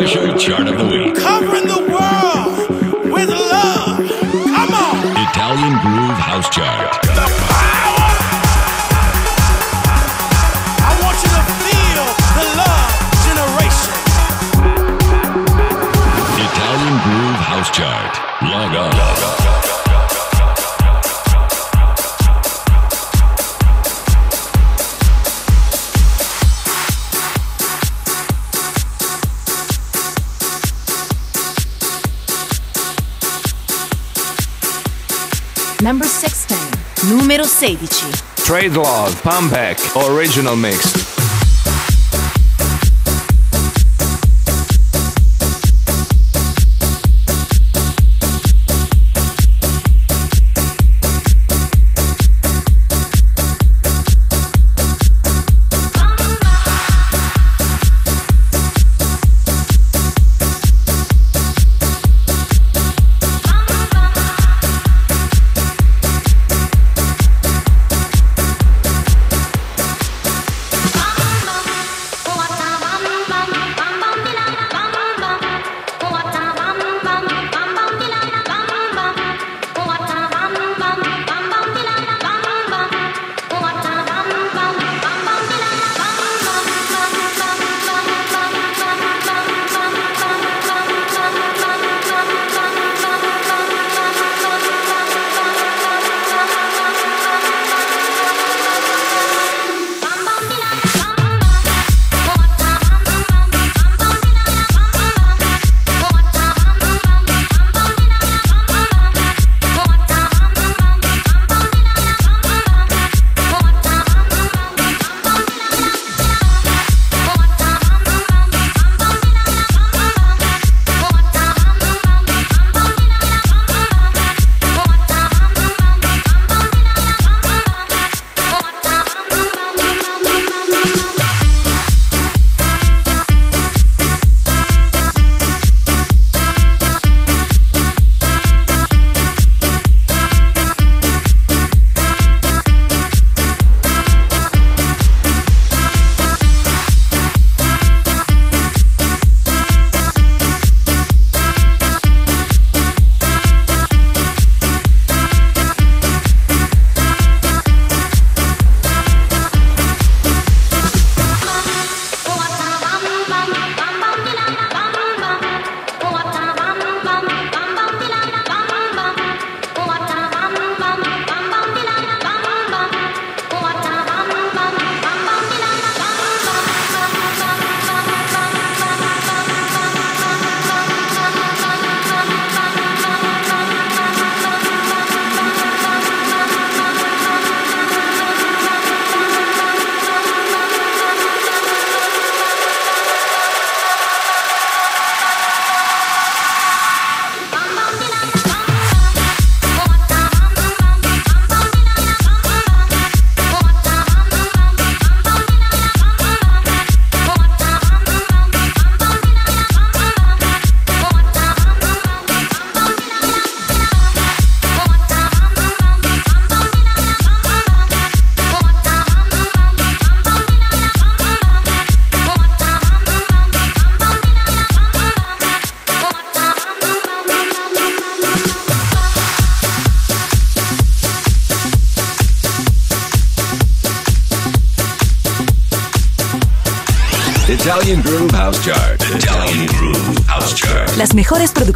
official chart of the week. Covering the world with love. Come on. Italian Groove House Chart. 16. Trade Law, Pumpback, Original Mix.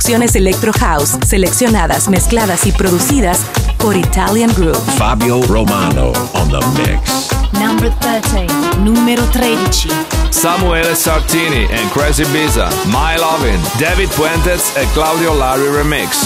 Producciones Electro House, seleccionadas, mezcladas y producidas por Italian Groove. Fabio Romano on the mix. Number 13, número 13. Samuele Sartini and Crazy Biza, My Lovin', David Puentes e Claudio Larry Remix.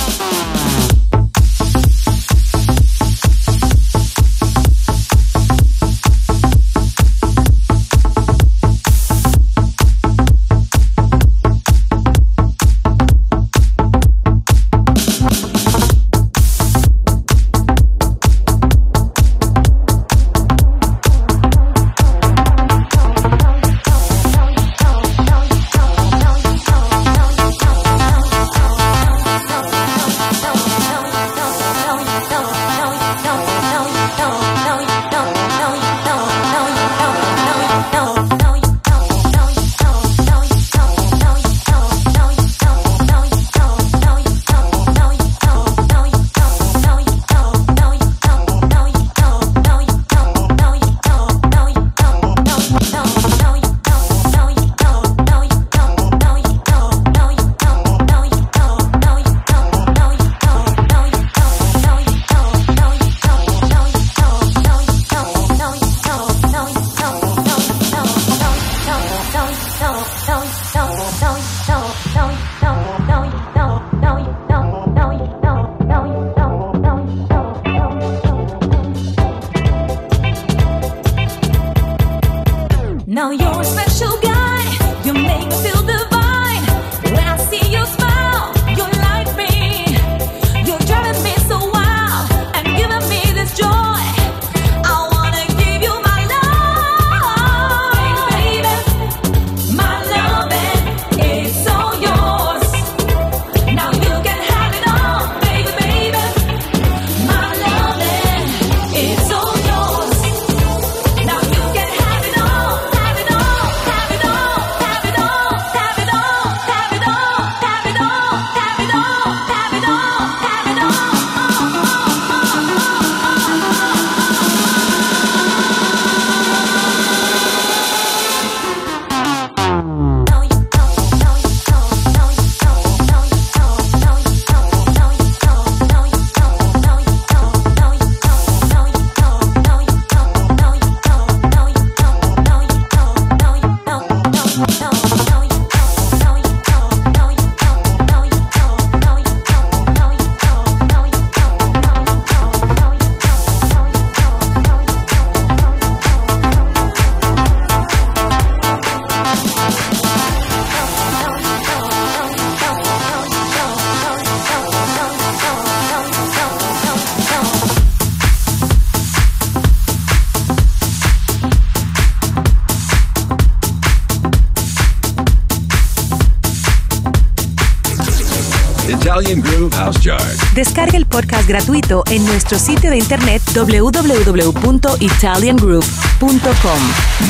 Descarga el podcast gratuito en nuestro sitio de internet www.italiangroove.com.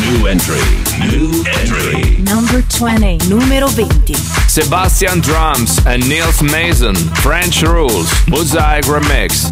New entry. New entry. Number 20. Número 20. Sebastian Drums and Nils Mason. French Rules. Mosaic Remix.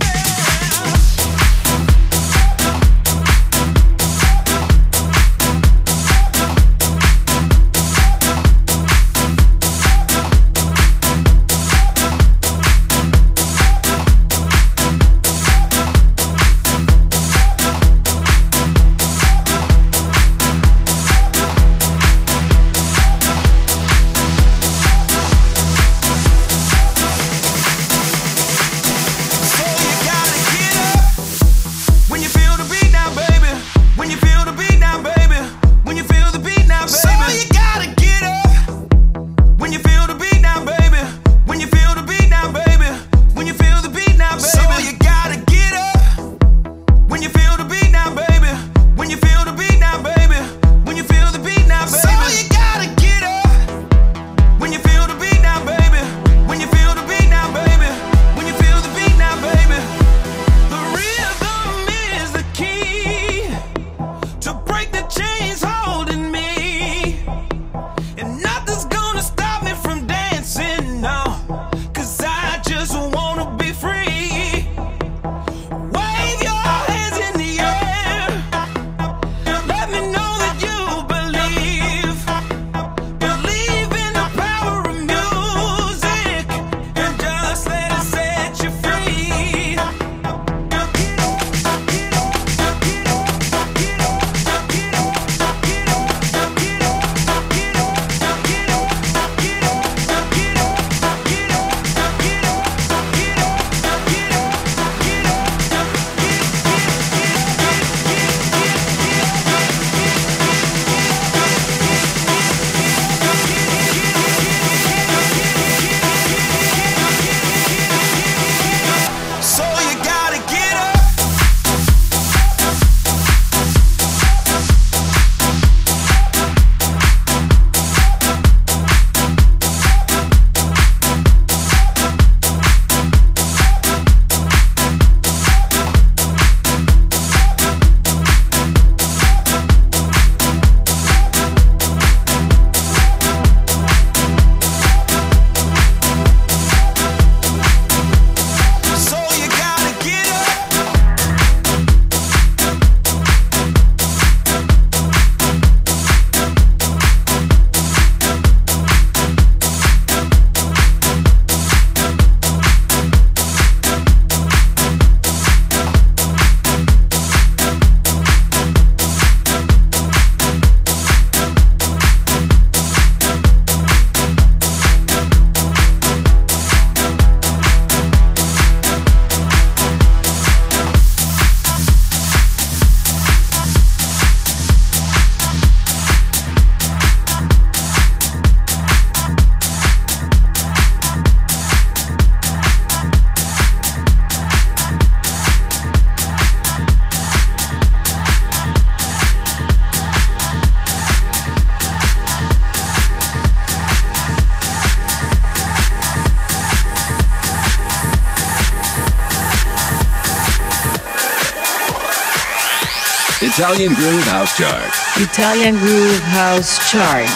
Italian Groove House Chart. Italian Groove House Chart.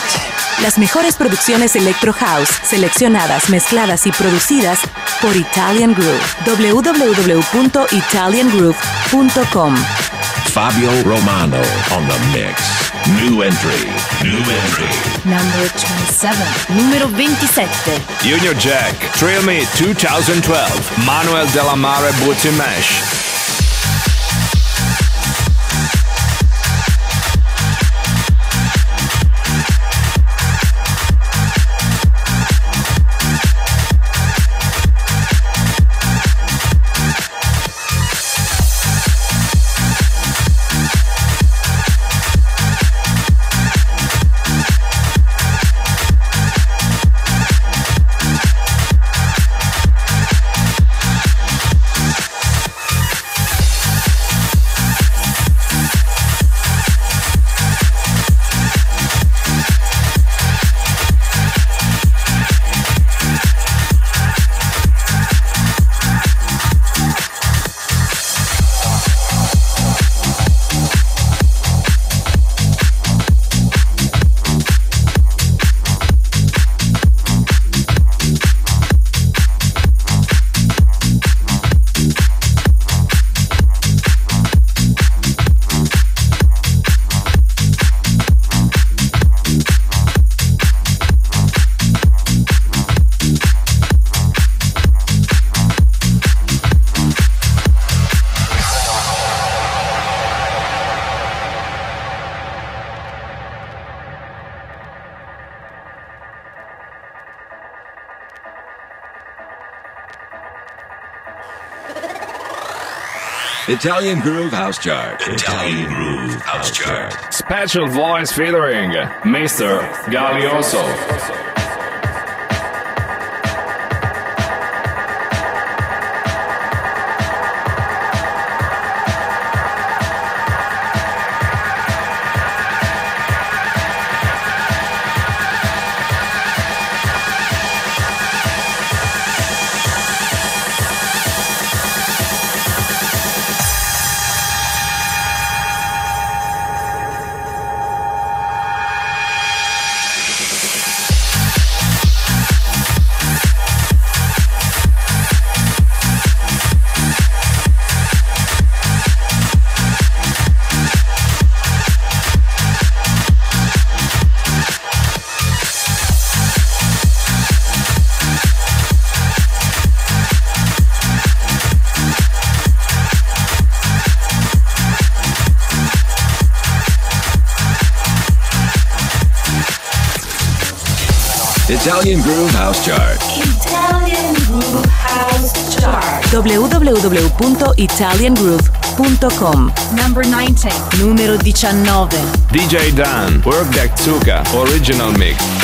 Las mejores producciones Electro House, seleccionadas, mezcladas y producidas por Italian Groove. www.italiangroove.com. Fabio Romano on the mix. New entry. New entry. Number 27. Numero 27. Junior Jack, Trail Me 2012, Manuel Delamare Butimesh. Italian Groove House Chart. Italian Groove House Chart. Special voice featuring Mr. Galioso. www.italiangroove.com. Number 19. Numero 19. DJ Dan, Work Deck Tsuka, Original Mix.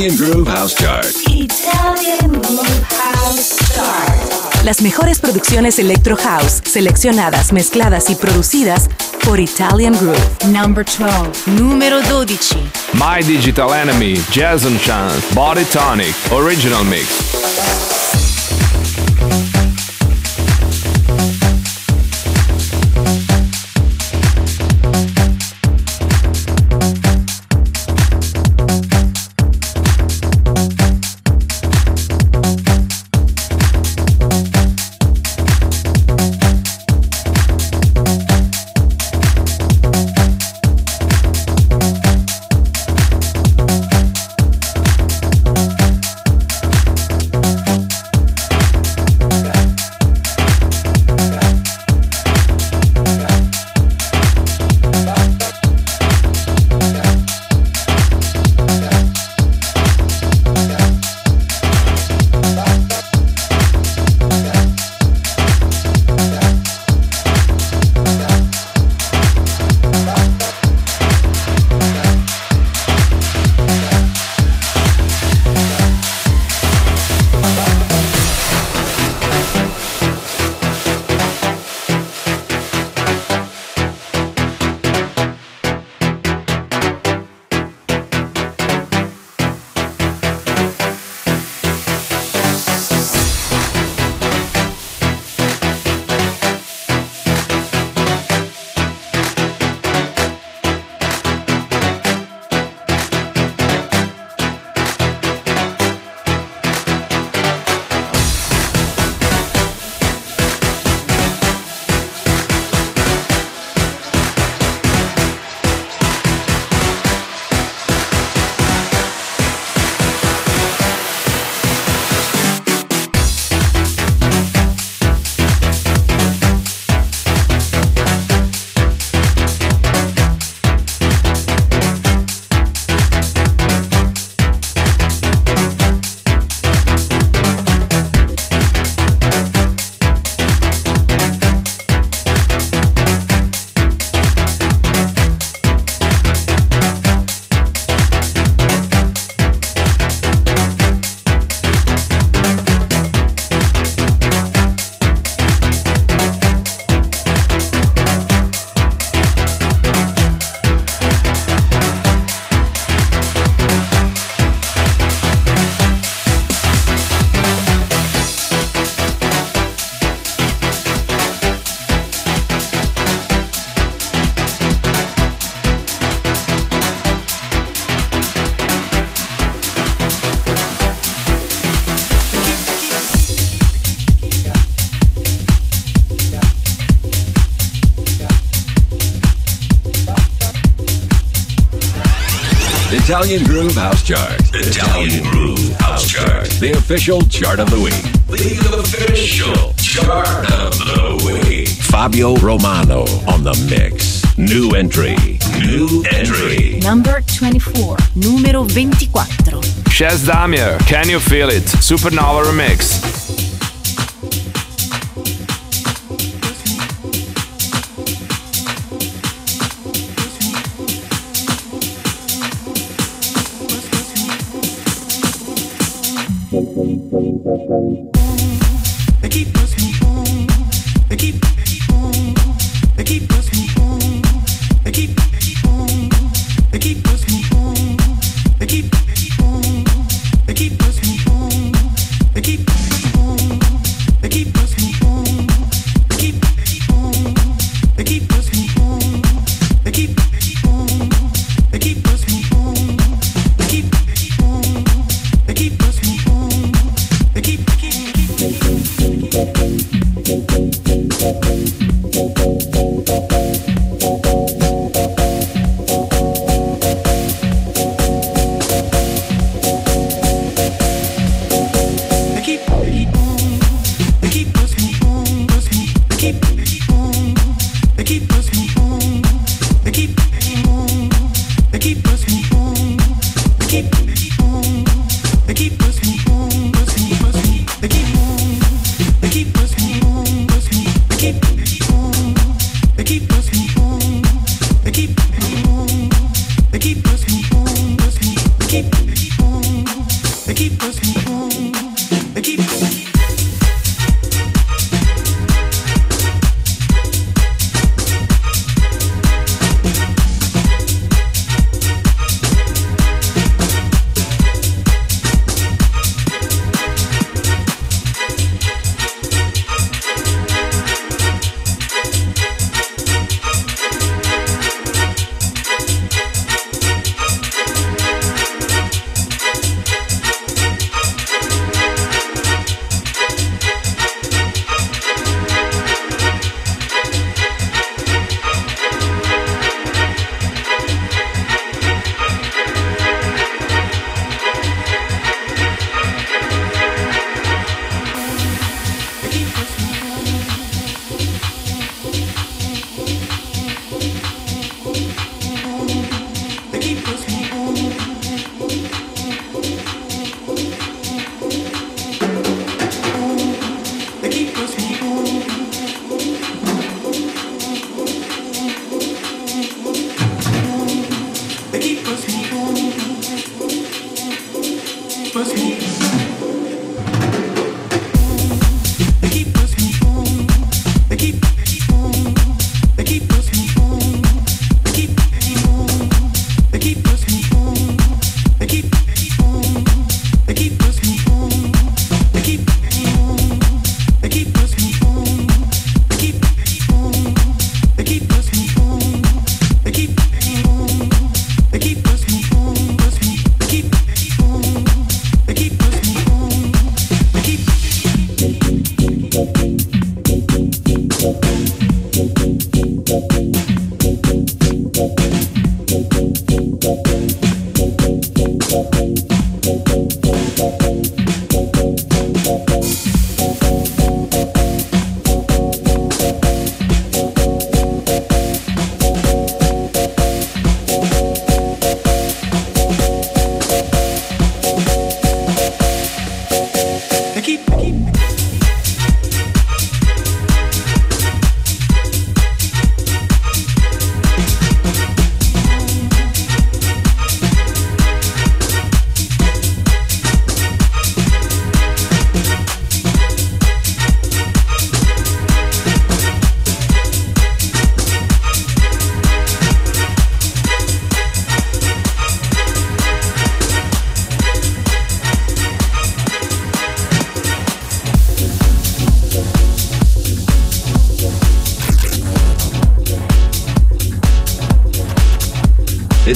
Italian Groove House Chart. Italian Groove House Chart. Las mejores producciones Electro House, seleccionadas, mezcladas y producidas por Italian Groove. Number 12. Numero 12. My Digital Enemy, Jason Chance, Body Tonic, Original Mix. Italian Groove House Chart. Italian Groove House Chart. The official chart of the week. The official chart of the week. Fabio Romano on the mix. New entry. New entry. Number 24. Numero 24. Shaz Damier, Can You Feel It? Supernova Remix. Keep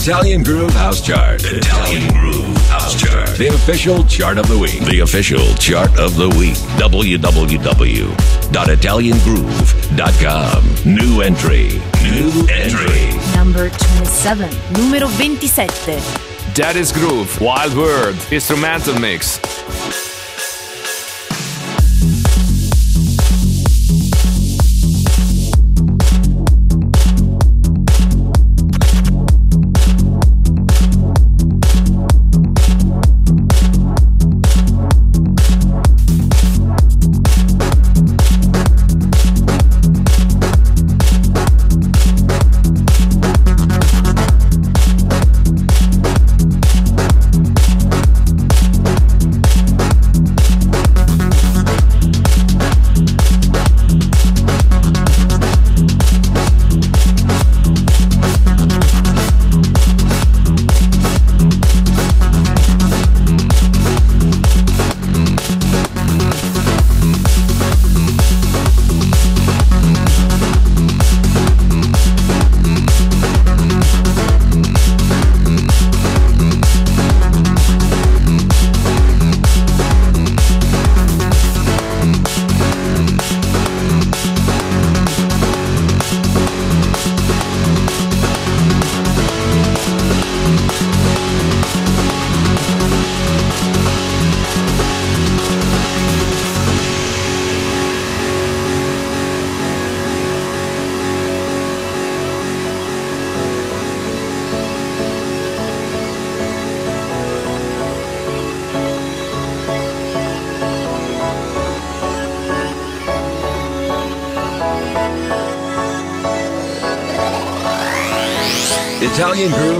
Italian Groove House Chart. Italian Groove House Chart. The official chart of the week. The official chart of the week. www.italiangroove.com. New entry. New entry. Number 27. Numero 27. Daddy's Groove, Wild World, instrumental mix. Italian Groove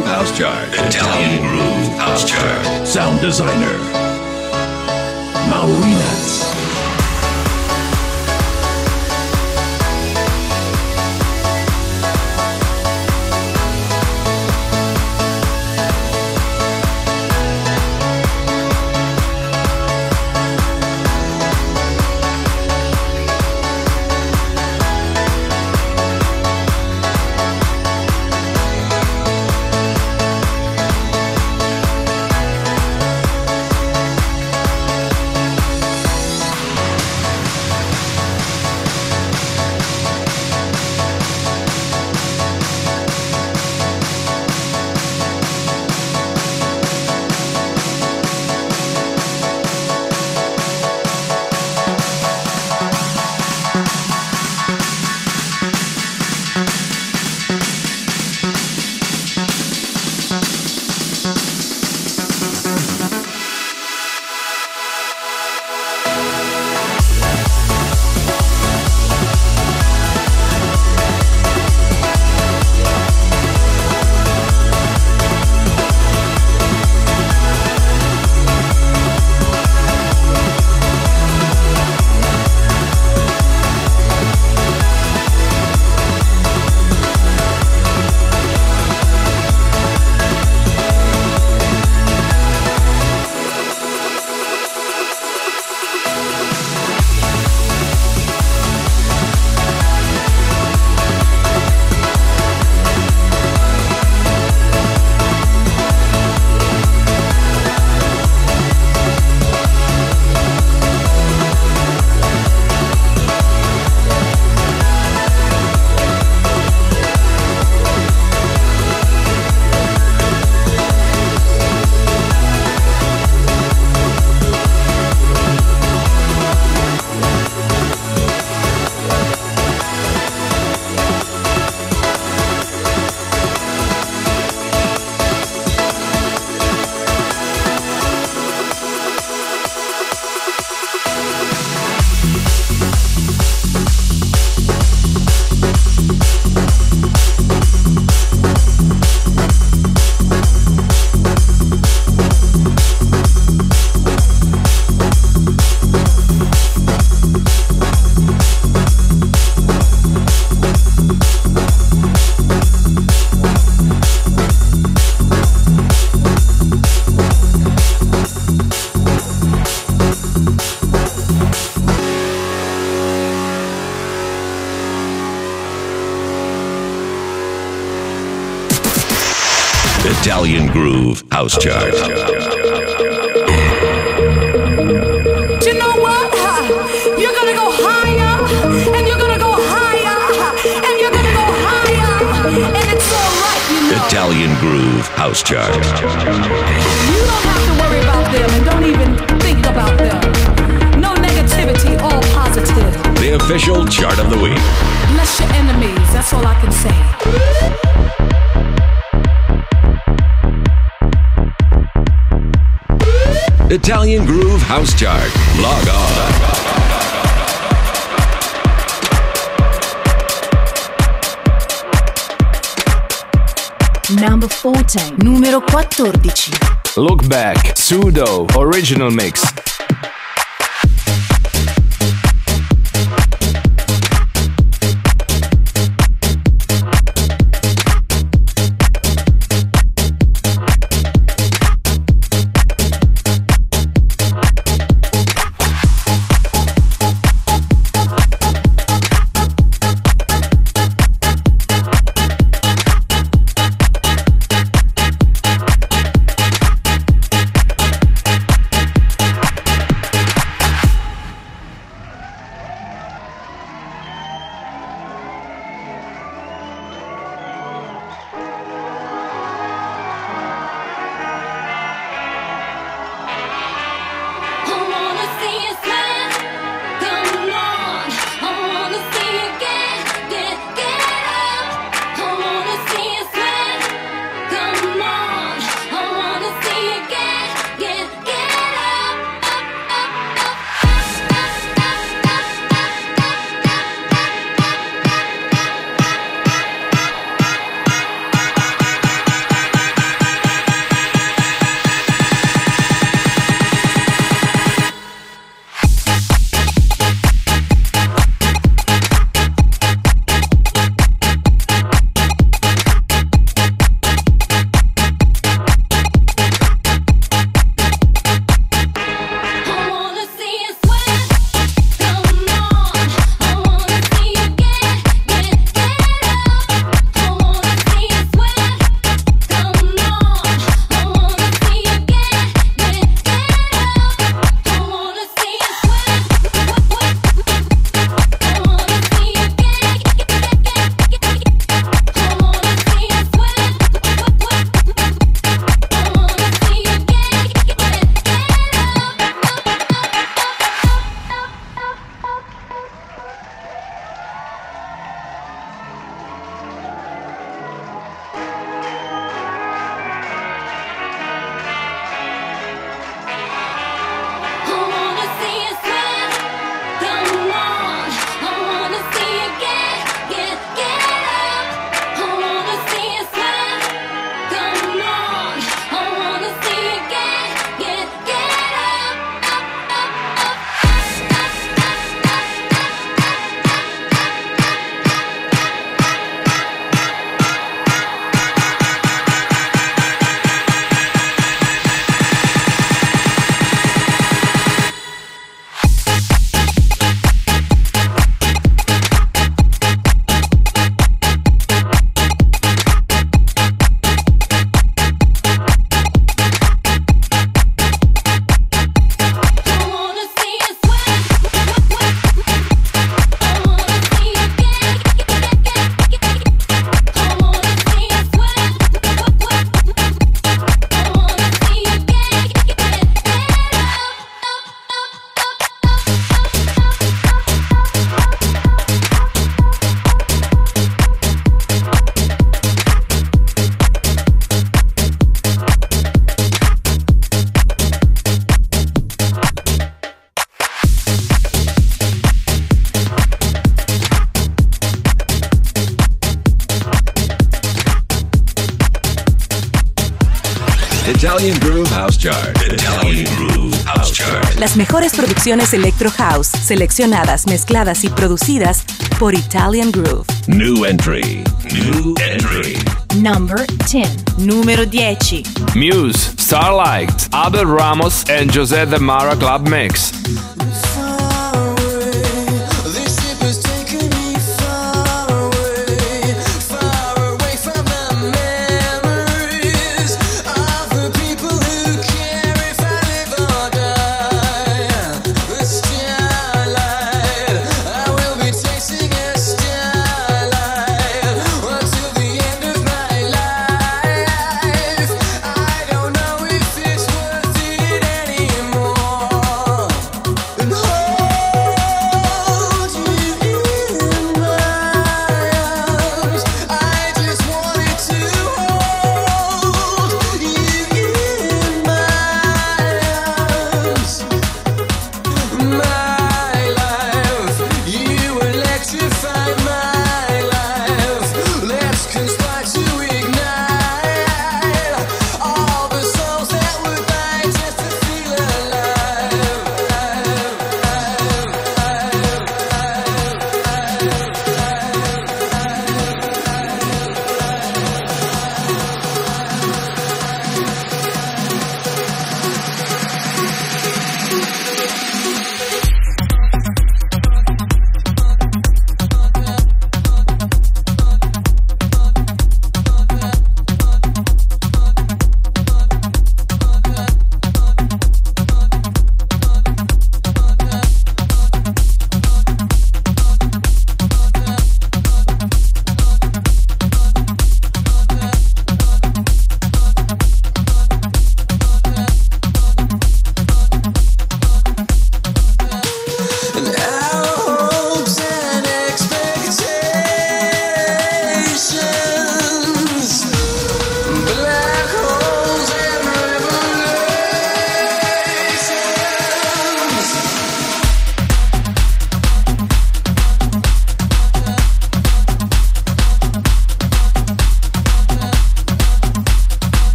Electro House, seleccionadas, mezcladas y producidas por Italian Groove. New entry. New entry. Number 10. Numero 10. Muse, Starlight, Abel Ramos and José de Mara Club Mix.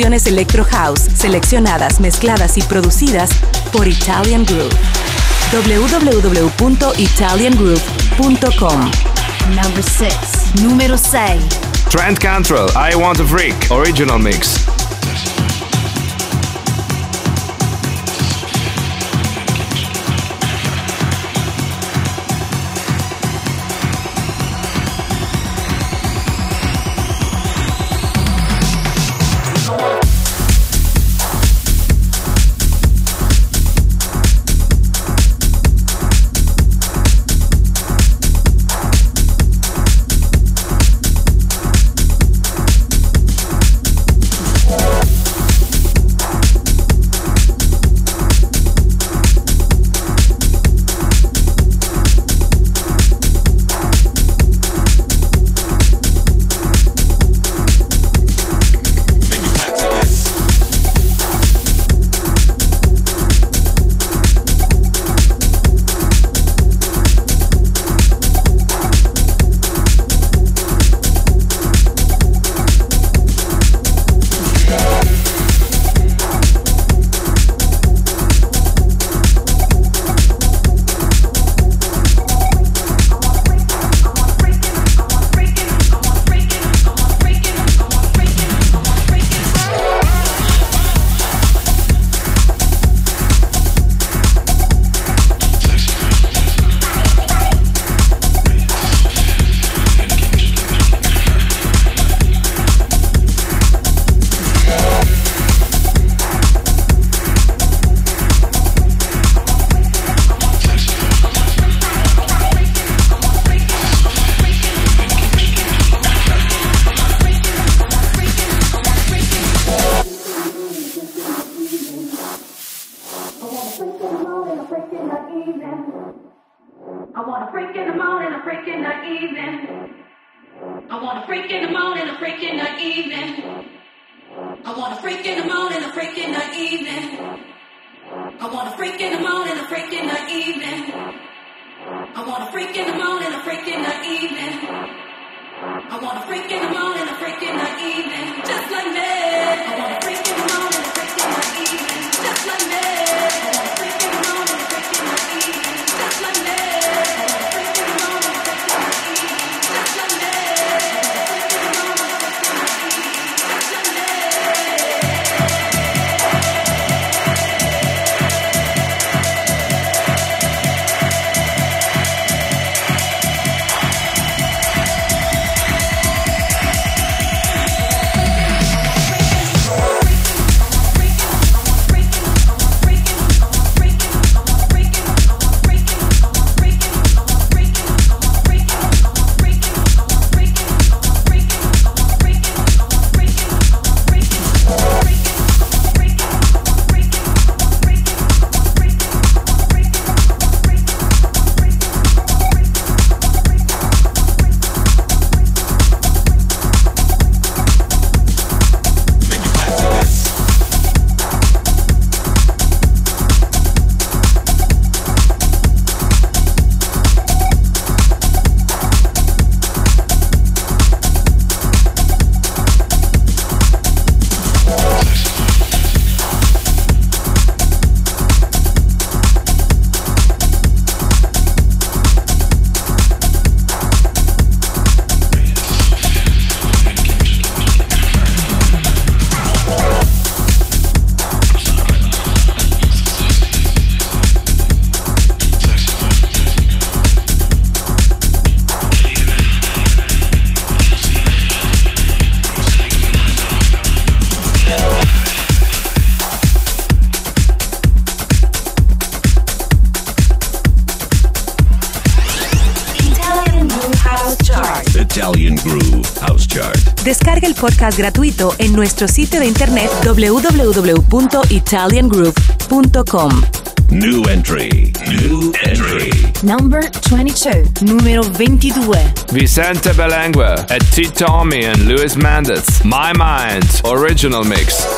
Electro House, seleccionadas, mezcladas y producidas por Italian Groove. www.italiangroove.com Number 6. Número 6. Trent Cantrell, I Want a Freak, Original Mix. podcast gratuito en nuestro sitio de internet www.italiangroup.com. New entry. New entry. Number 22. Numero 22. Vicente Belangua, at T. Tommy and Luis Mendes. My Mind, original mix.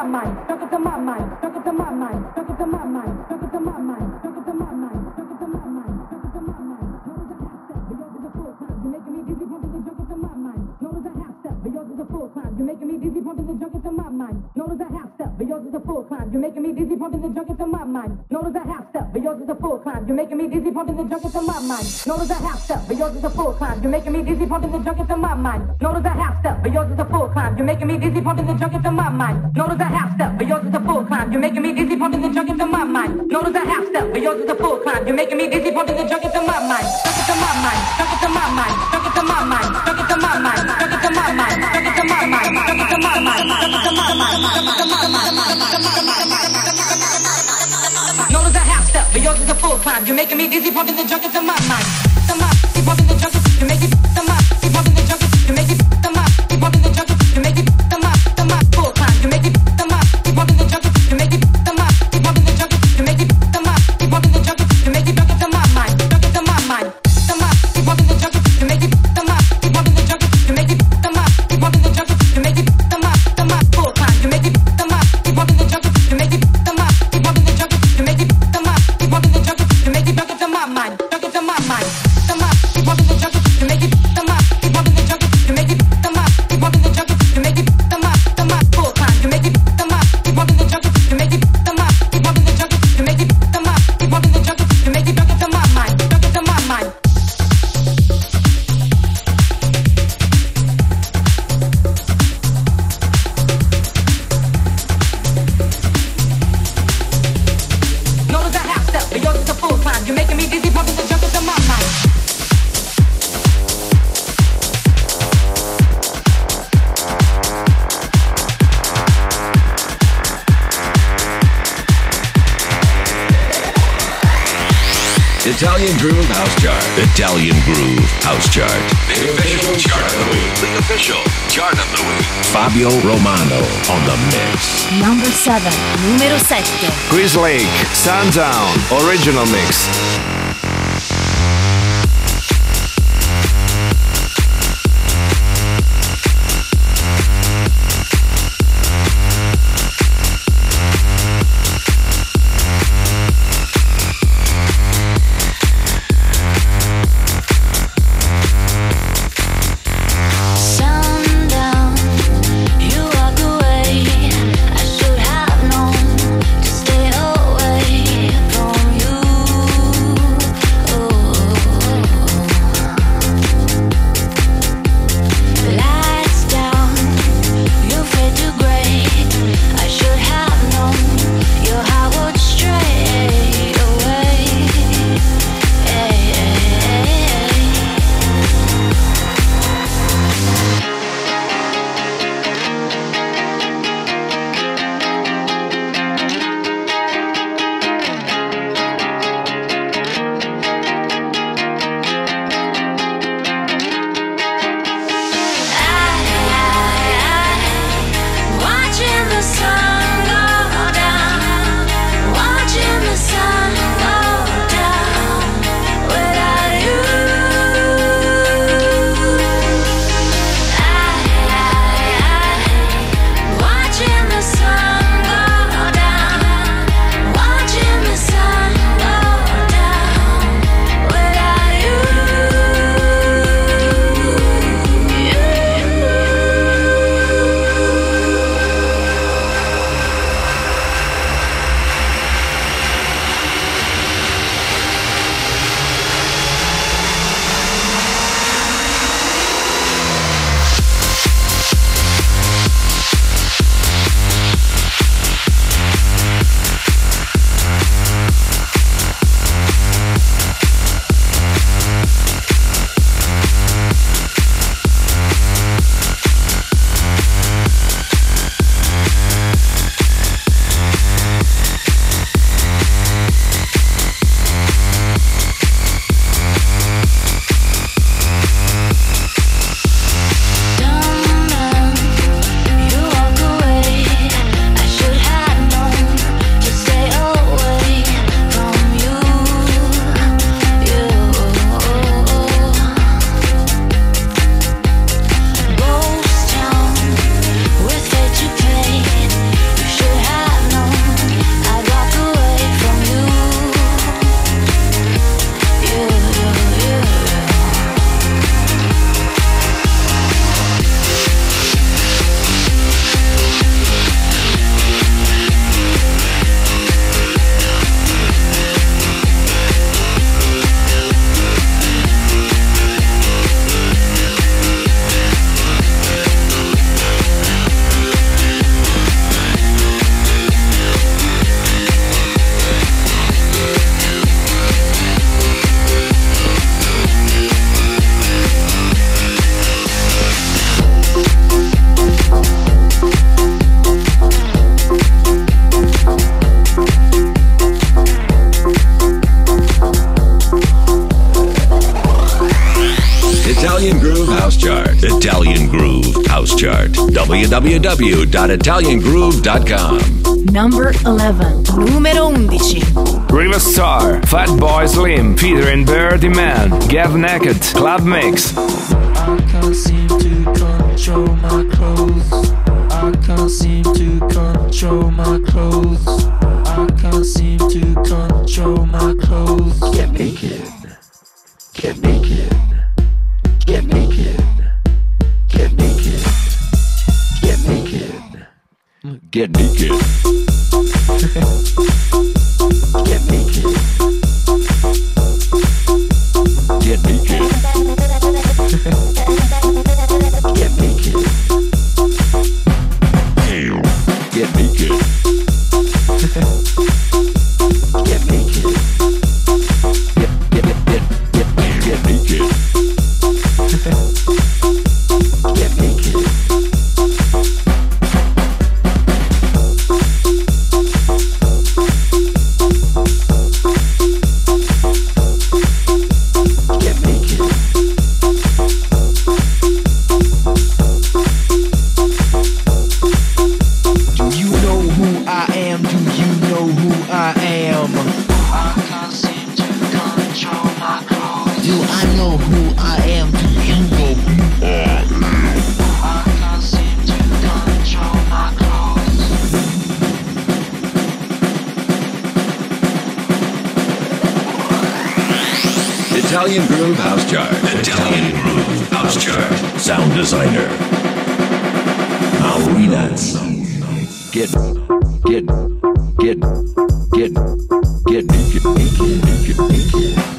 my mind, come on, my mind. yours is a full climb. You're making me dizzy, pumping the junk into my mind. Notice a half step, but yours is a full climb. You're making me dizzy, pumping the junk into my mind. Notice a half step, but yours is a full climb. You're making me dizzy, pumping the junk into my mind. Notice a half step, but yours is a full climb. You're making me dizzy, pumping the junk into my mind. Notice a half step, but yours is a full climb. You're making me dizzy, pumping the junk into my mind. Notice a half step, but yours is a full climb. You're making me dizzy, pumping the junk into my mind. Yours is a full crime. You're making me dizzy, pumping the junk into my mind. Fabio Romano on the mix. Number 7, numero 7. Chris Lake, Sundown, original mix. www.italiangroove.com. Number 11. Numero 11. Riva Starr, Fat Boy Slim, Peter and Beardyman, Get Naked, Club Mix. Italian Groove House Chart. Italian Groove House Chart. Sound designer. Maurinas. Get, get, get, get, get naked, naked, naked, naked. Get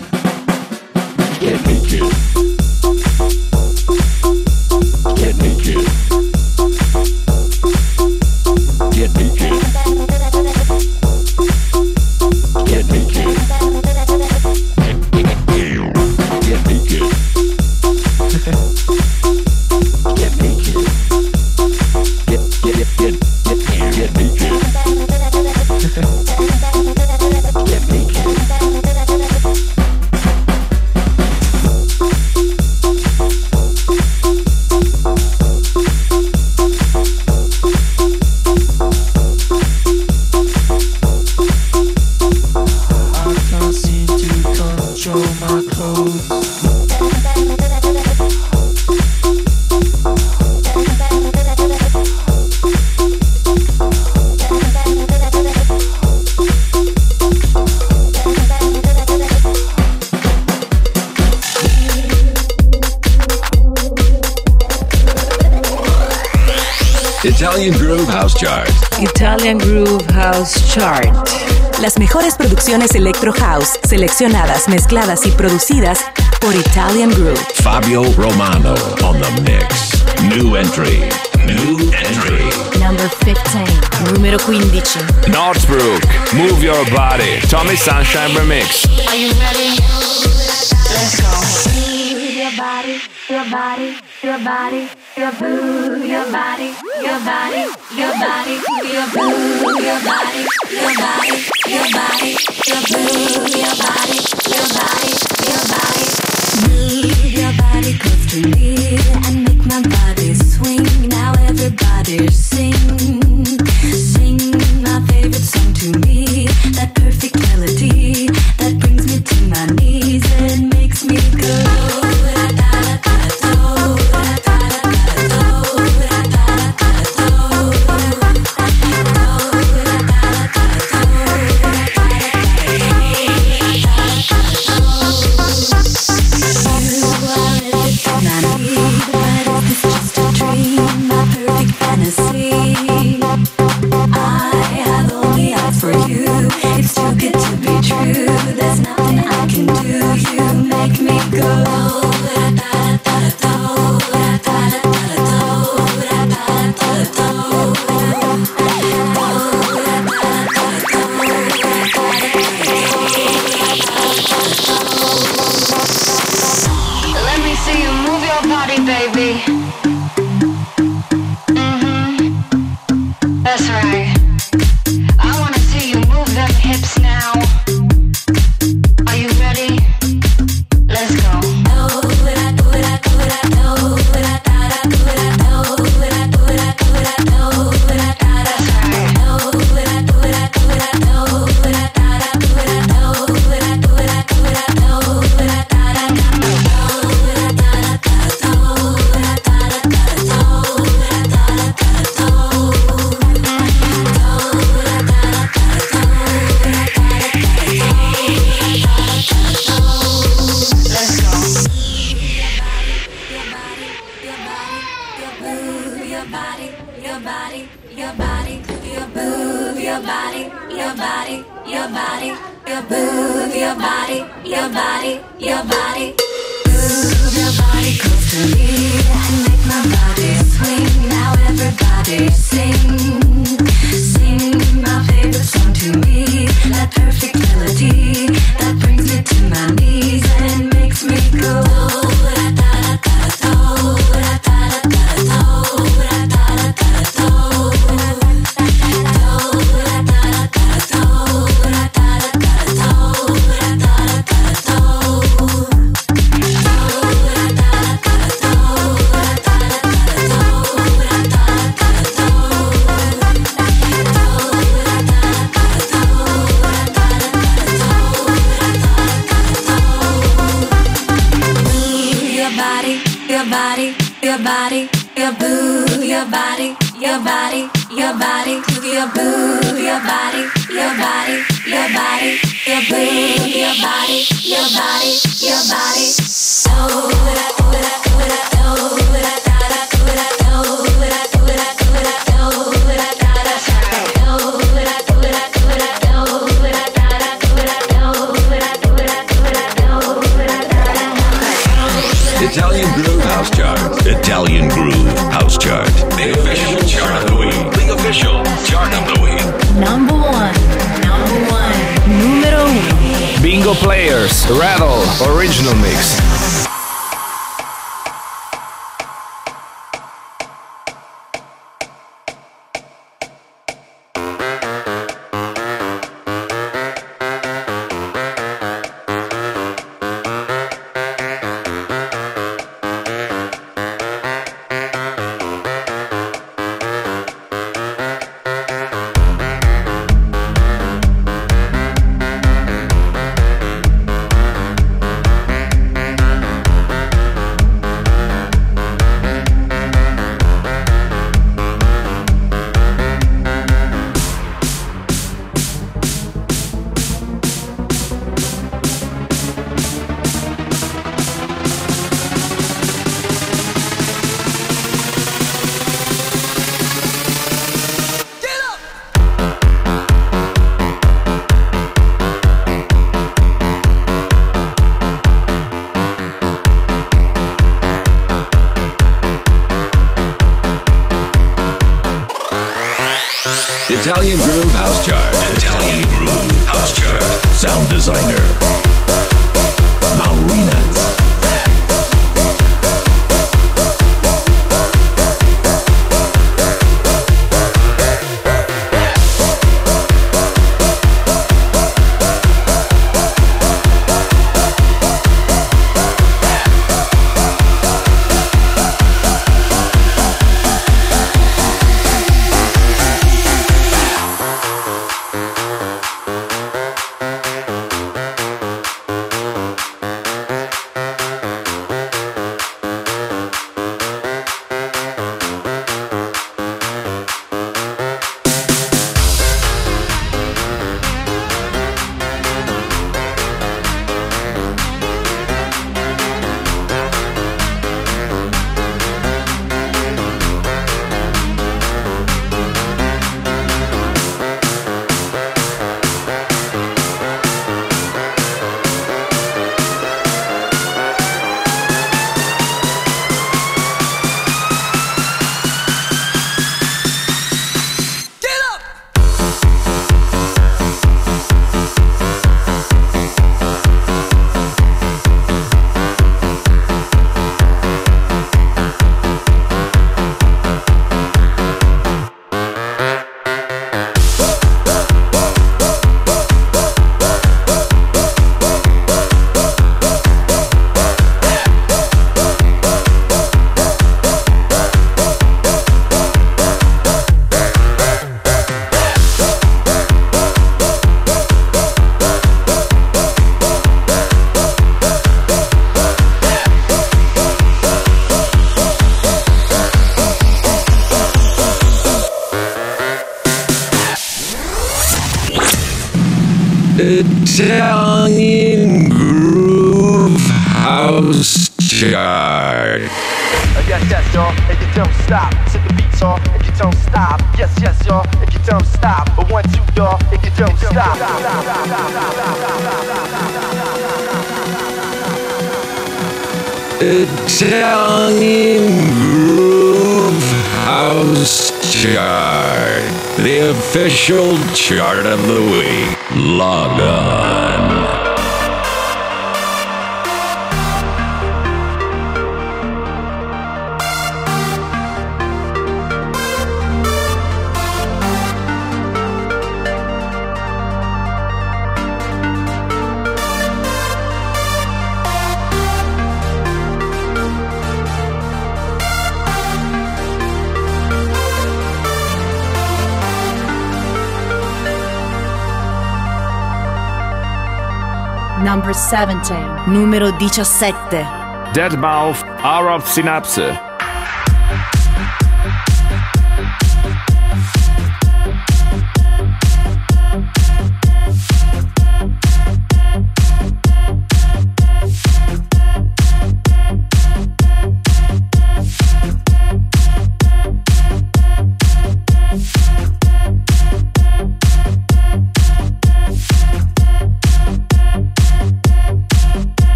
Electro House, seleccionadas, mezcladas y producidas por Italian Groove. Fabio Romano on the mix. New entry. New entry. Number 15. Numero 15. Northbrook, Move Your Body, Tommy Sunshine Remix. Are you ready? Let's go. Move your body, your body, your body, your boo, your body, your body, your body, your boo, your body, your body, your body, your boo, your body, your body, your body. Move your body close to me and make my body swing. Now everybody chart of the 17. Numero 17. Deadmau5, Arab Synapse.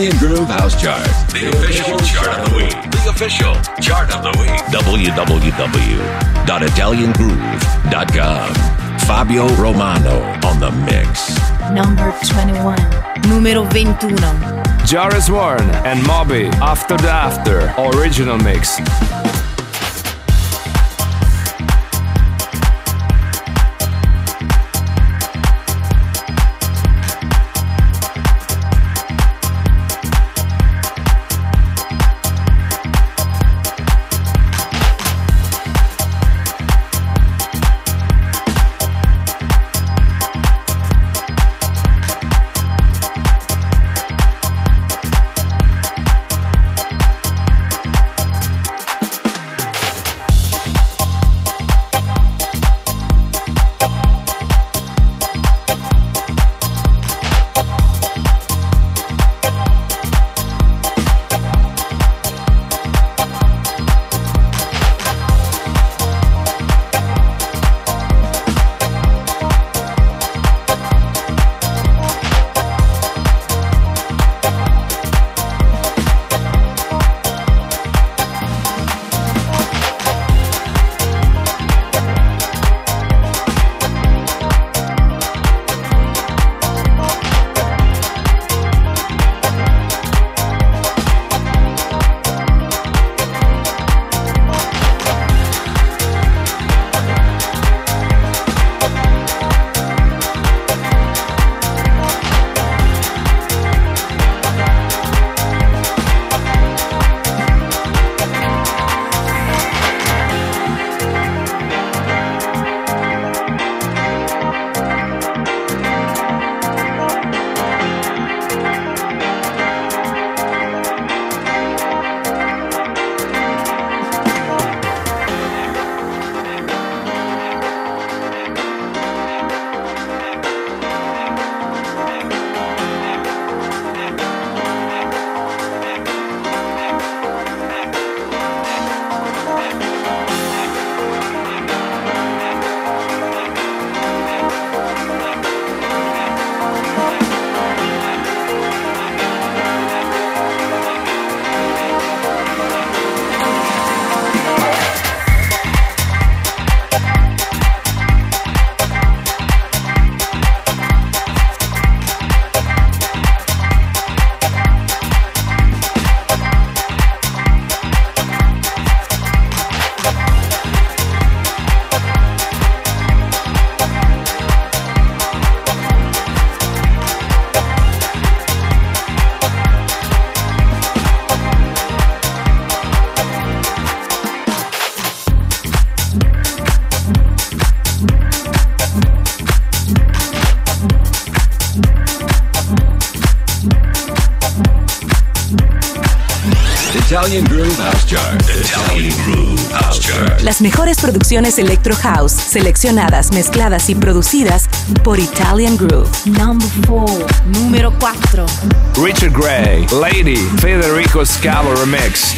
Italian Groove House Chart. The official chart of the week. The official chart of the week. www.italiangroove.com. Fabio Romano on the mix. Number 21. Numero 21. Jarvis Warren and Moby After the After Original Mix. Producciones Electro House, seleccionadas, mezcladas y producidas por Italian Groove. Number 4. Número 4. Richard Gray, Lady, Federico Scavo Remix.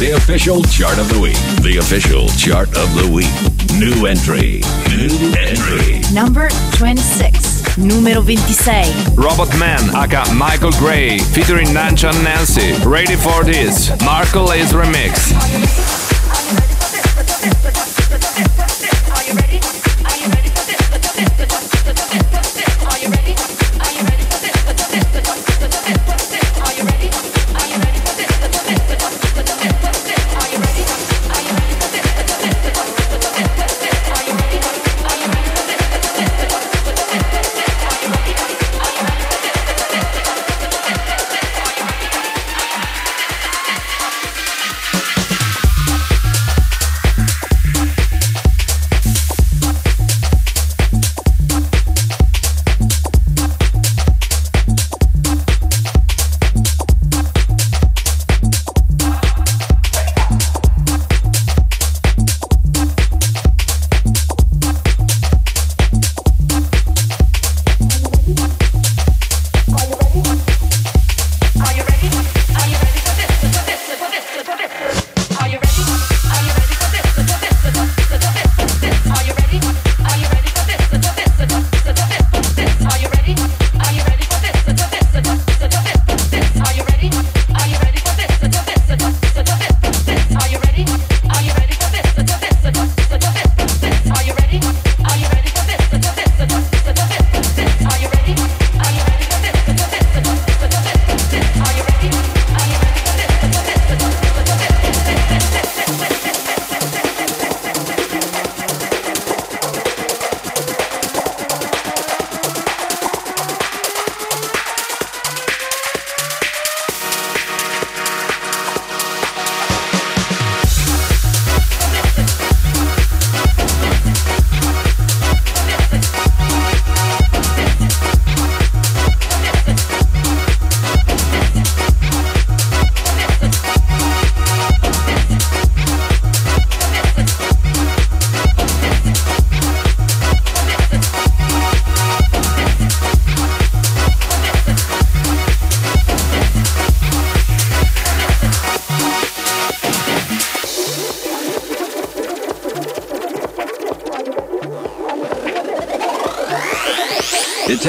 The official chart of the week. The official chart of the week. New entry. New entry. Number 26. Numero 26. Robot Man, aka Michael Gray, featuring Nanchan Nancy. Ready for this. Marco is remix.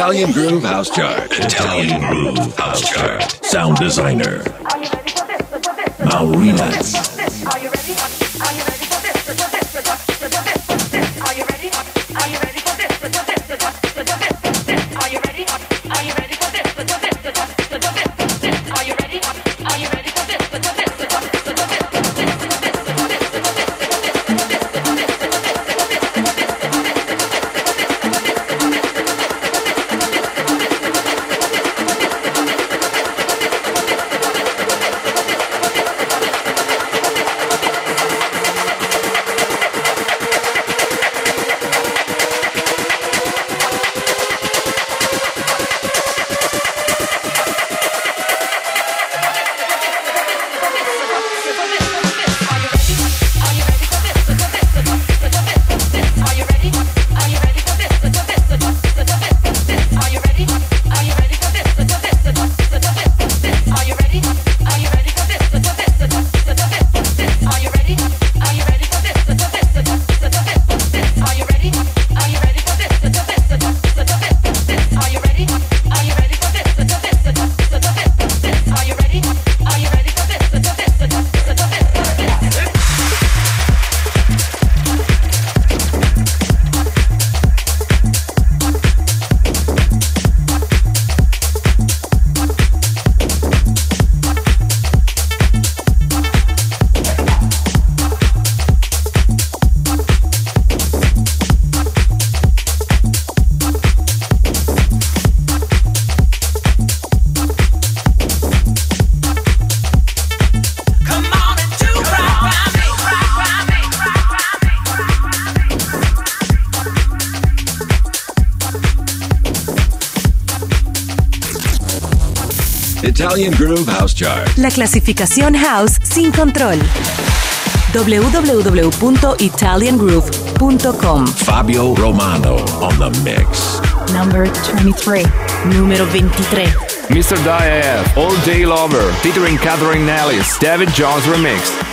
Italian Groove House Chart. Italian Groove House Chart. Sound designer. Maureenas. Groove House Chart. La clasificación house sin control. www.italiangroove.com Fabio Romano on the mix. Number 23. Número 23. Mr. Die All Day Lover, featuring Catherine Nellis, David Jones remix.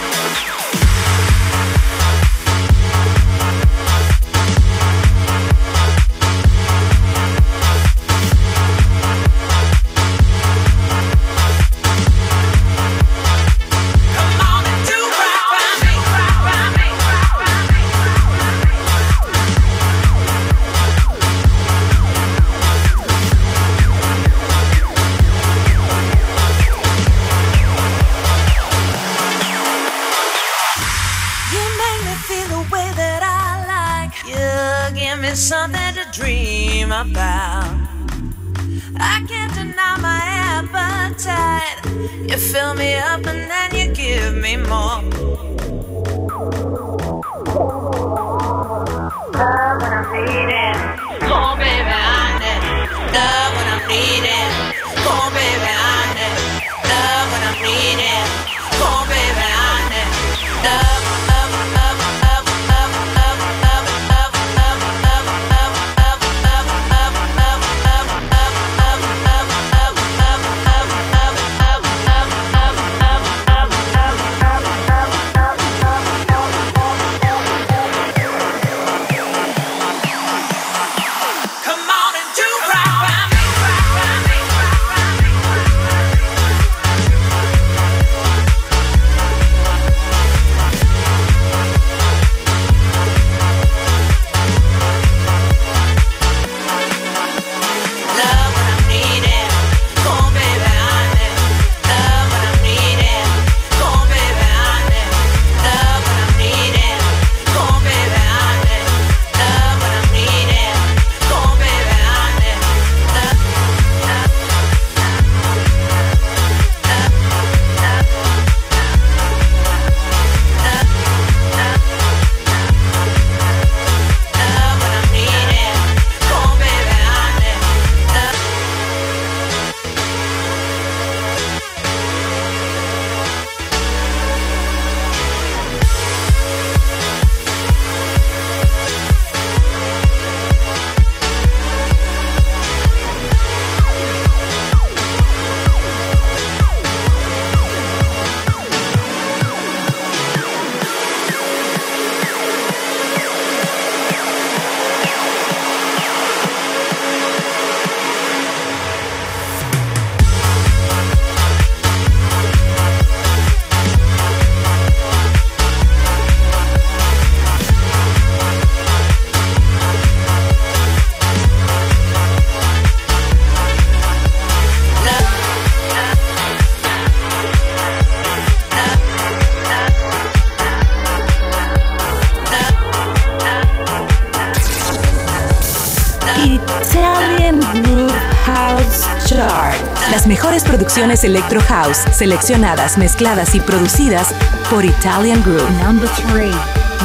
Electro House, seleccionadas, mezcladas y producidas por Italian Groove. Number 3.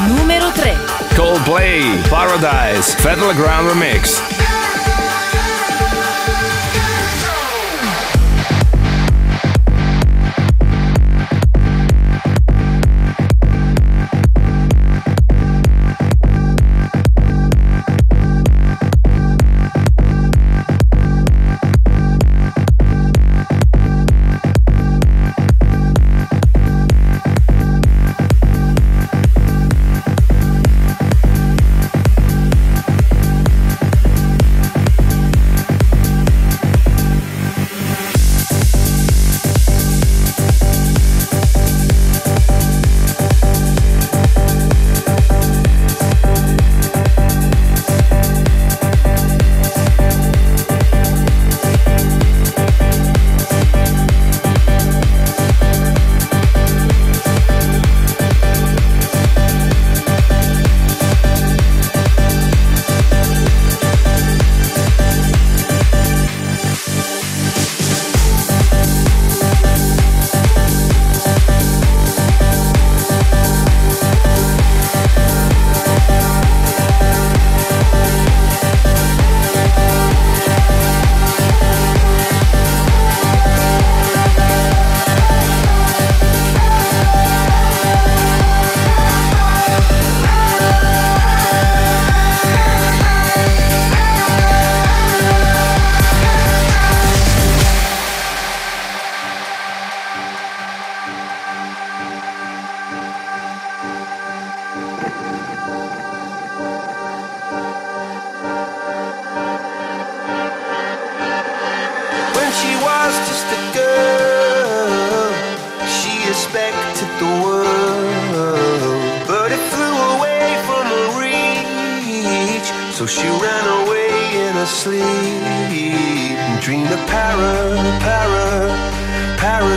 Número 3. Coldplay, Paradise, Federal Ground Remix.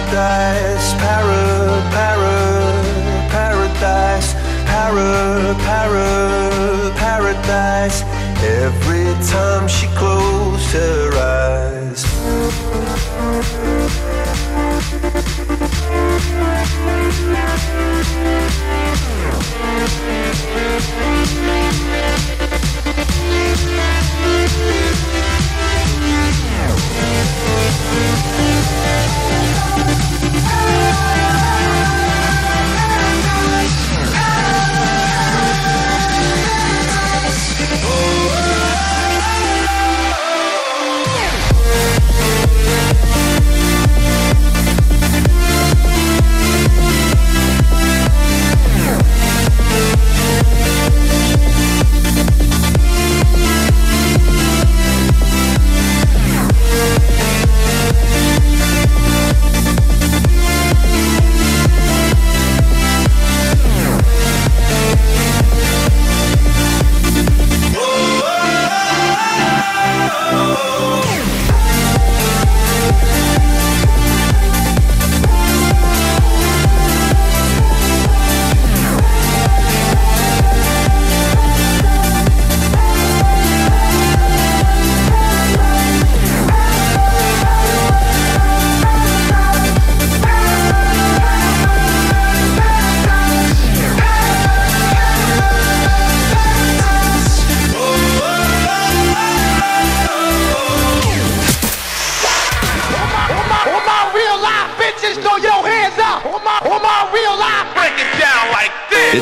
Paradise, para, para, paradise, para, para, paradise. Every time she closed her eyes.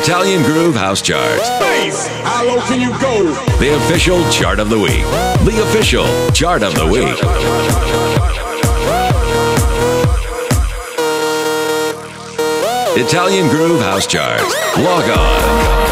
Italian Groove House Chart. How low can you go? The official chart of the week. The official chart of the week. Italian Groove House Chart. Log on.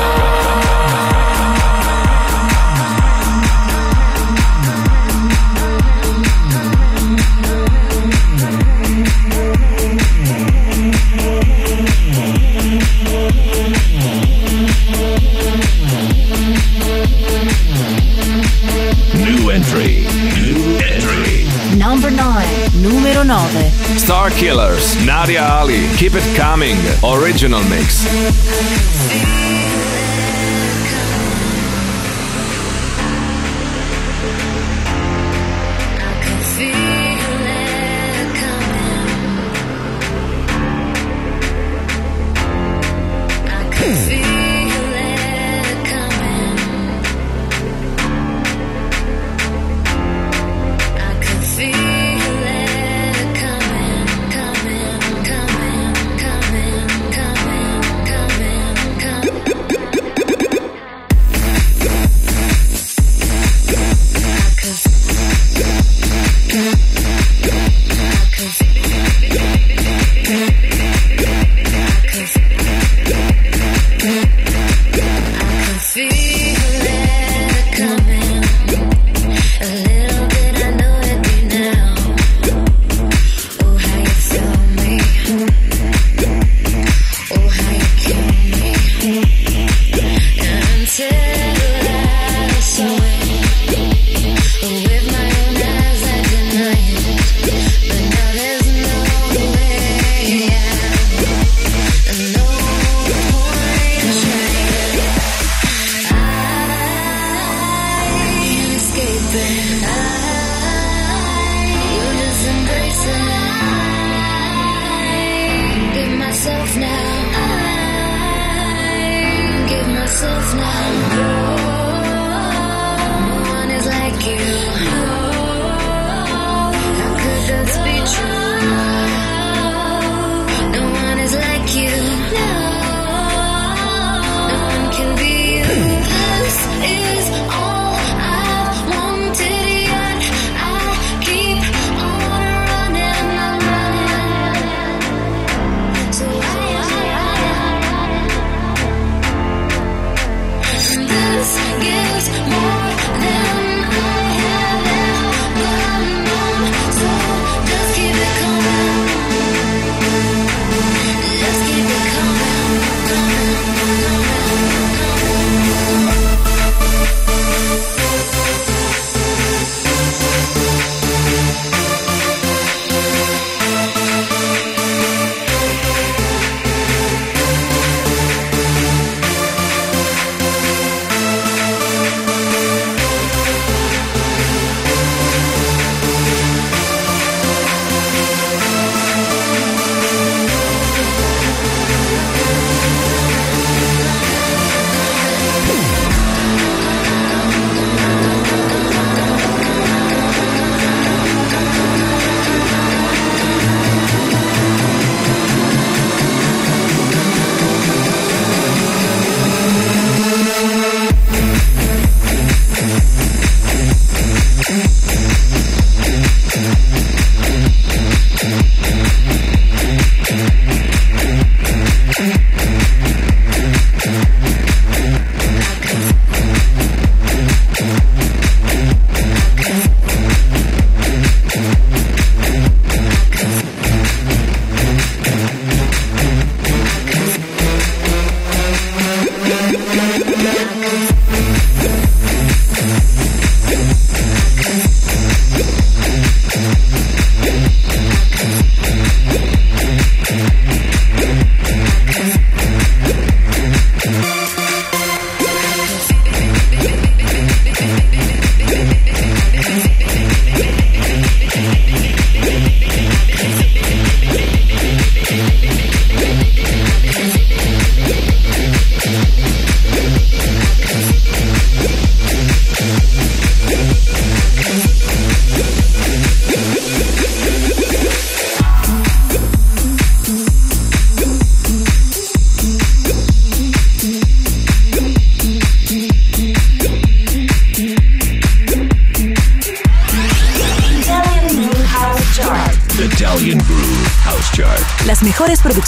Starkillers, Nadia Ali, Keep It Coming, original mix.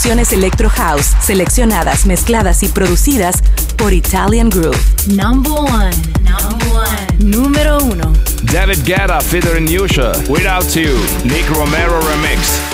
Electro House seleccionadas, mezcladas y producidas por Italian Groove. Number one. Number one. Número uno. David Guetta featuring Yusha. Without You. Nick Romero Remix.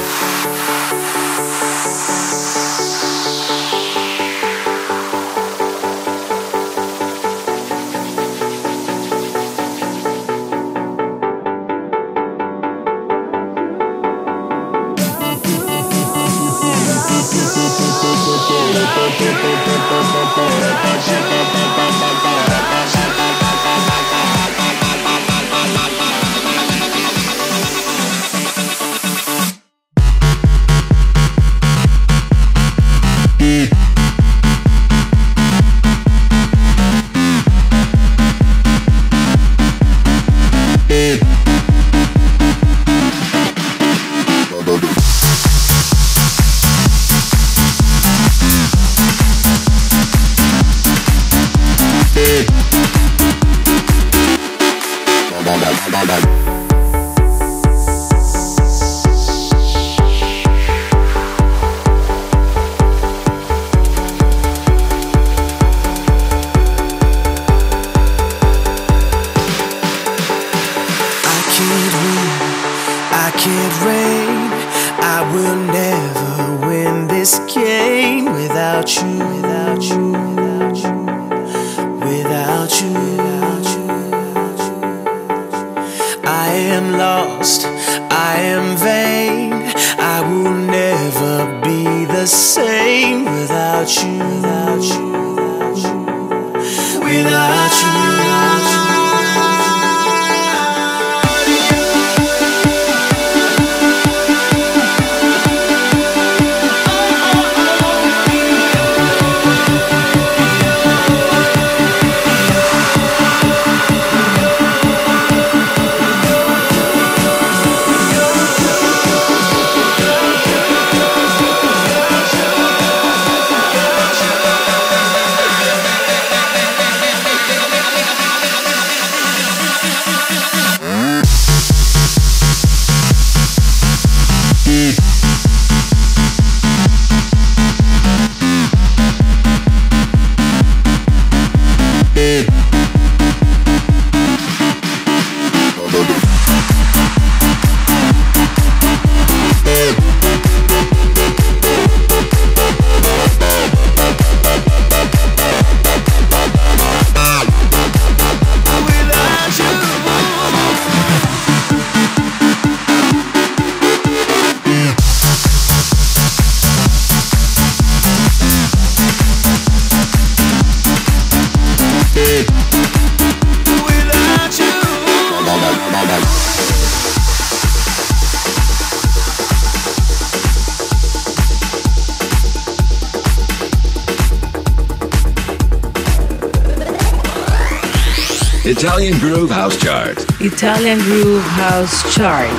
Italian Groove House Chart.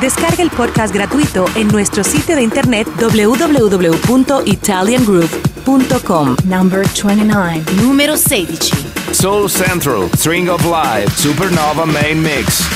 Descarga el podcast gratuito en nuestro sitio de internet www.italiangroove.com. Number 29. Numero 16. Soul Central, String of Life, Supernova Main Mix.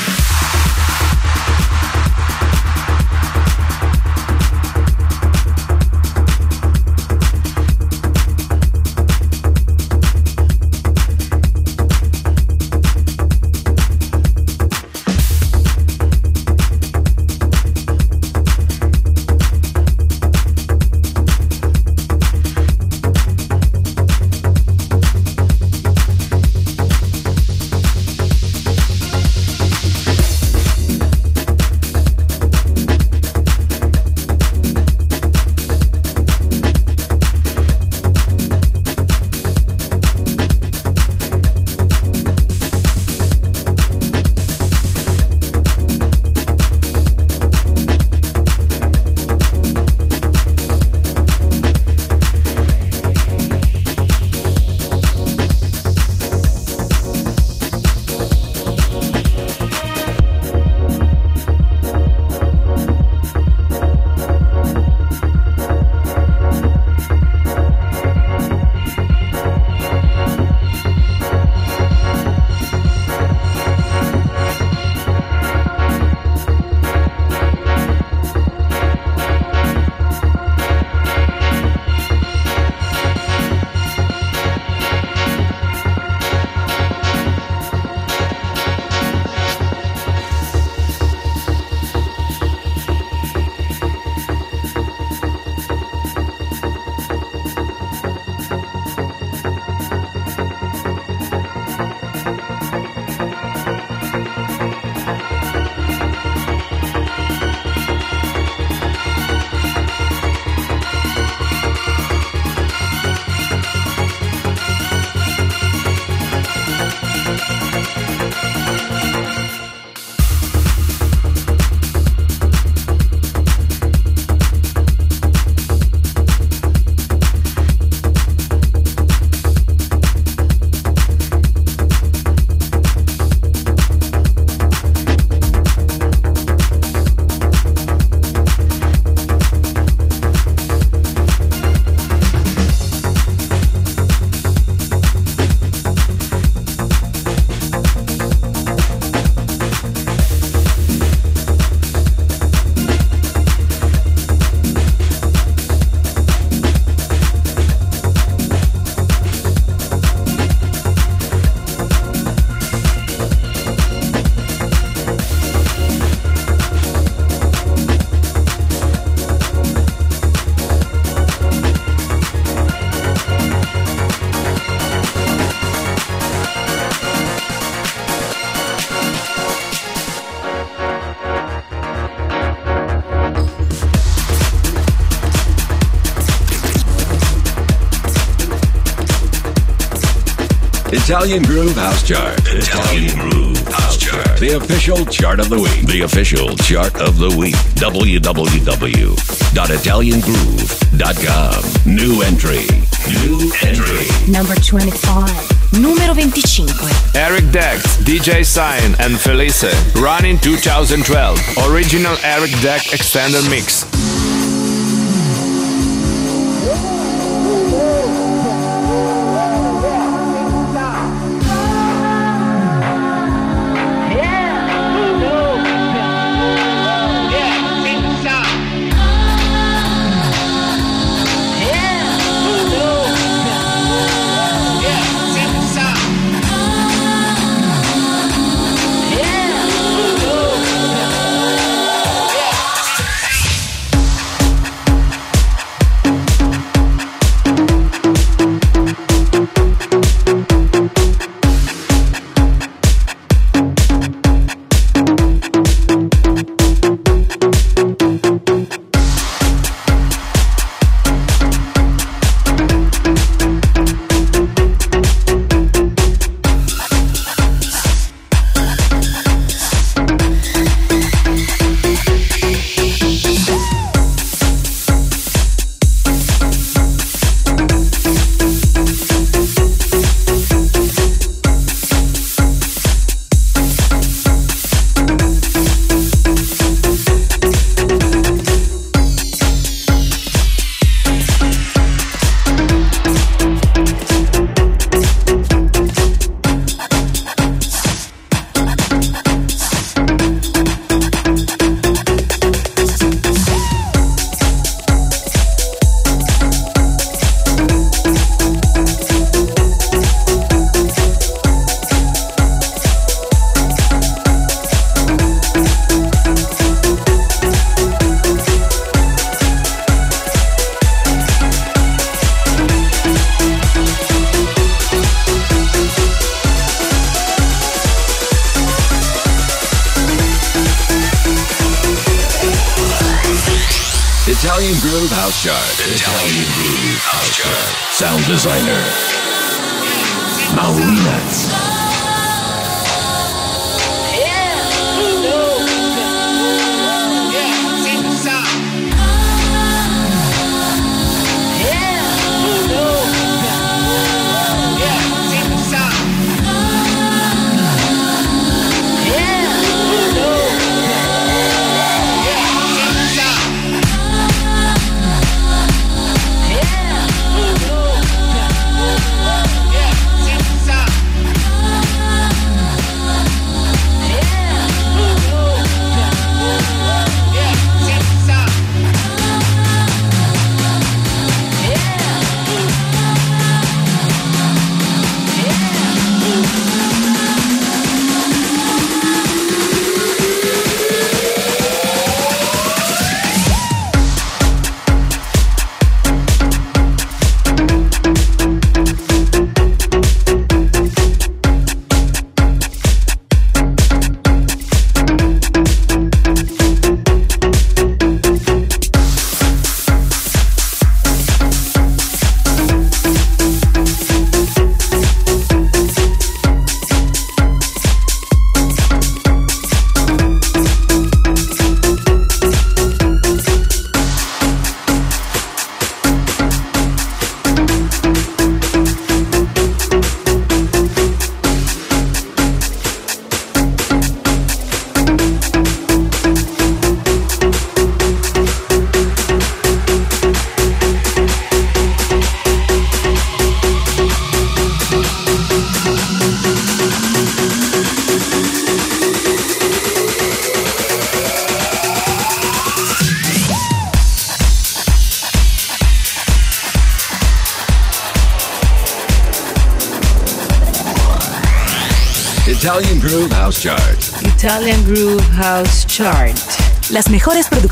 Italian Groove House Chart. Italian Groove House Chart. The official chart of the week. The official chart of the week. www.italiangroove.com. New entry. New entry. Number 25. Numero 25. Eric Dex, DJ Sign, and Felice. Running 2012. Original Eric Deck Extended Mix.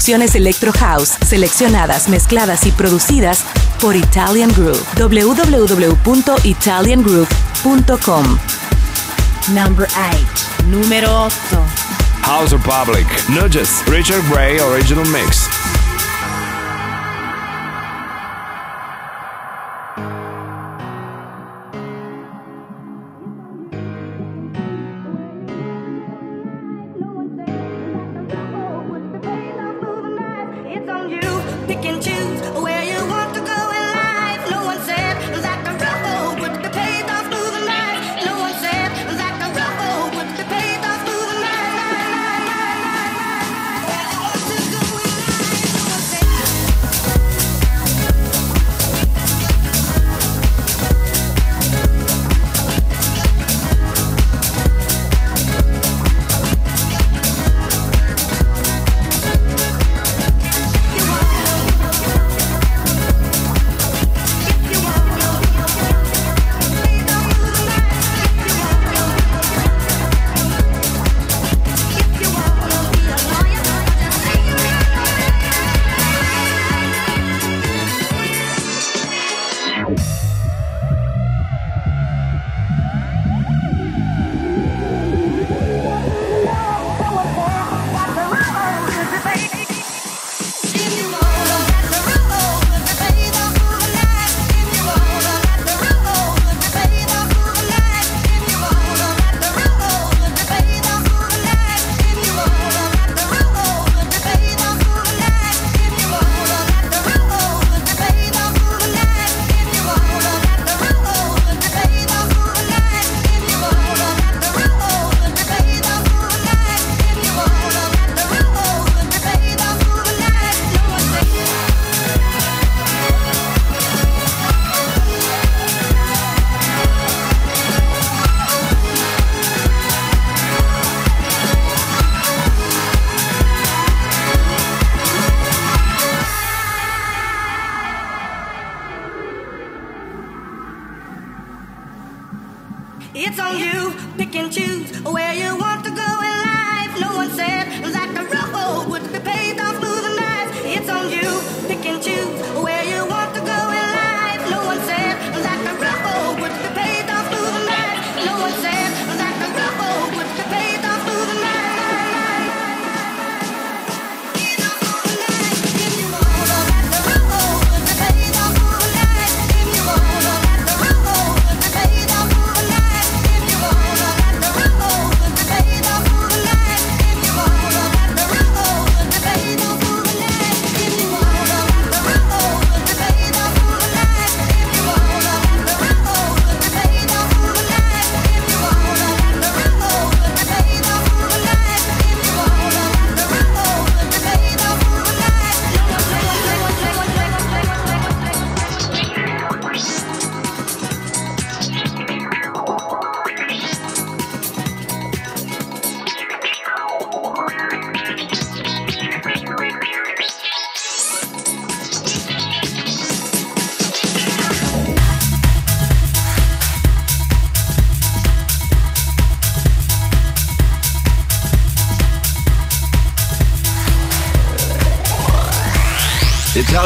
Electro House, seleccionadas, mezcladas y producidas por Italian Groove. www.italiangroove.com. Number 8. Número 8. House Republic. Nudges. Richard Gray Original Mix.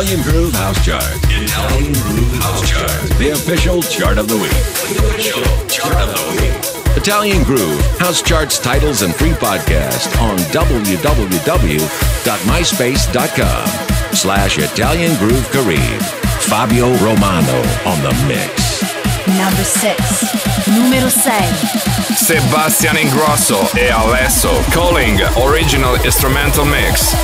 Italian Groove House Chart. Italian Groove House Chart. The official chart of the week. The official chart of the week. Italian Groove House Charts titles and free podcast on www.myspace.com slash Italian Groove Carib. Fabio Romano on the mix. Number 6. Numero 6. Sebastian Ingrosso e Alesso Calling Original Instrumental Mix.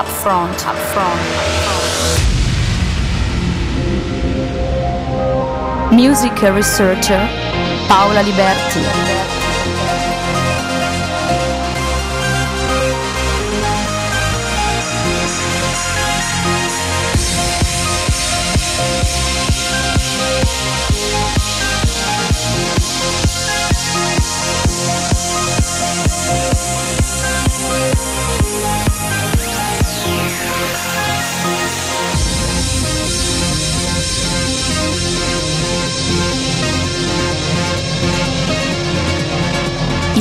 Up front, up front. Music researcher Paola Liberti.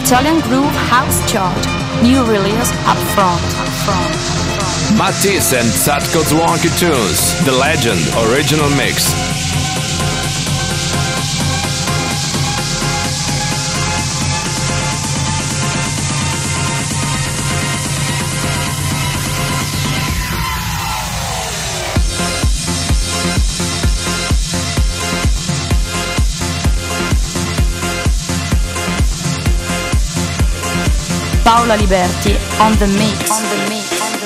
Italian Groove House Chart. New release up front, up front. Matisse and Sadko Wonky Tunes, The Legend Original Mix. Paola Liberti on the mix. On the mix.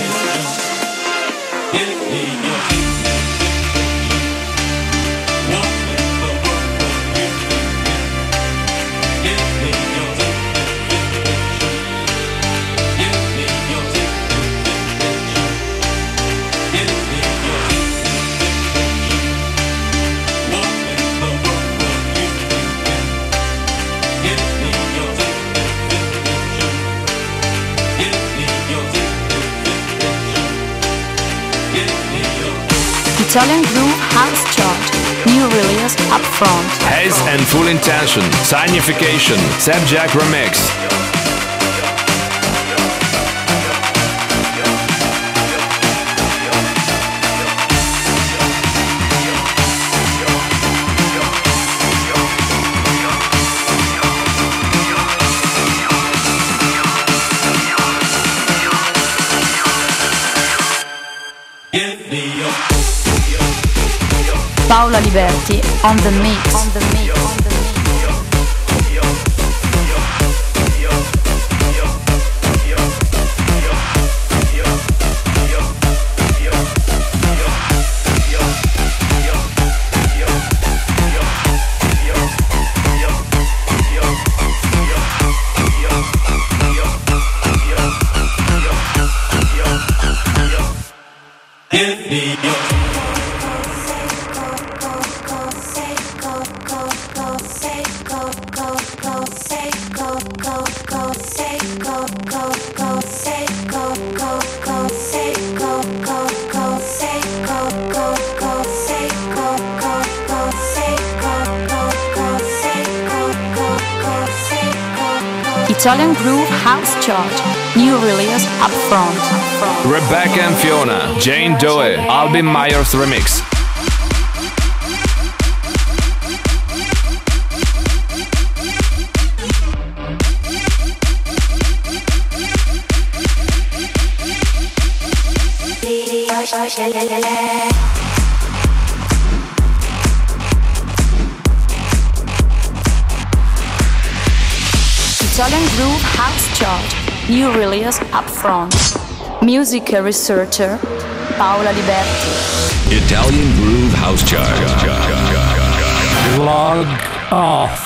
Italian Groove House Chart. New release up front. Haze and Full Intention. Signification. Seb Jack Remix. Paola Liberti on the mix. On the mix. Front. Rebecca and Fiona. Jane Doe. Albin Myers Remix. Italian Groove House Chart. New release up front. Music researcher Paola Liberti. Italian Groove House Chart. Log off.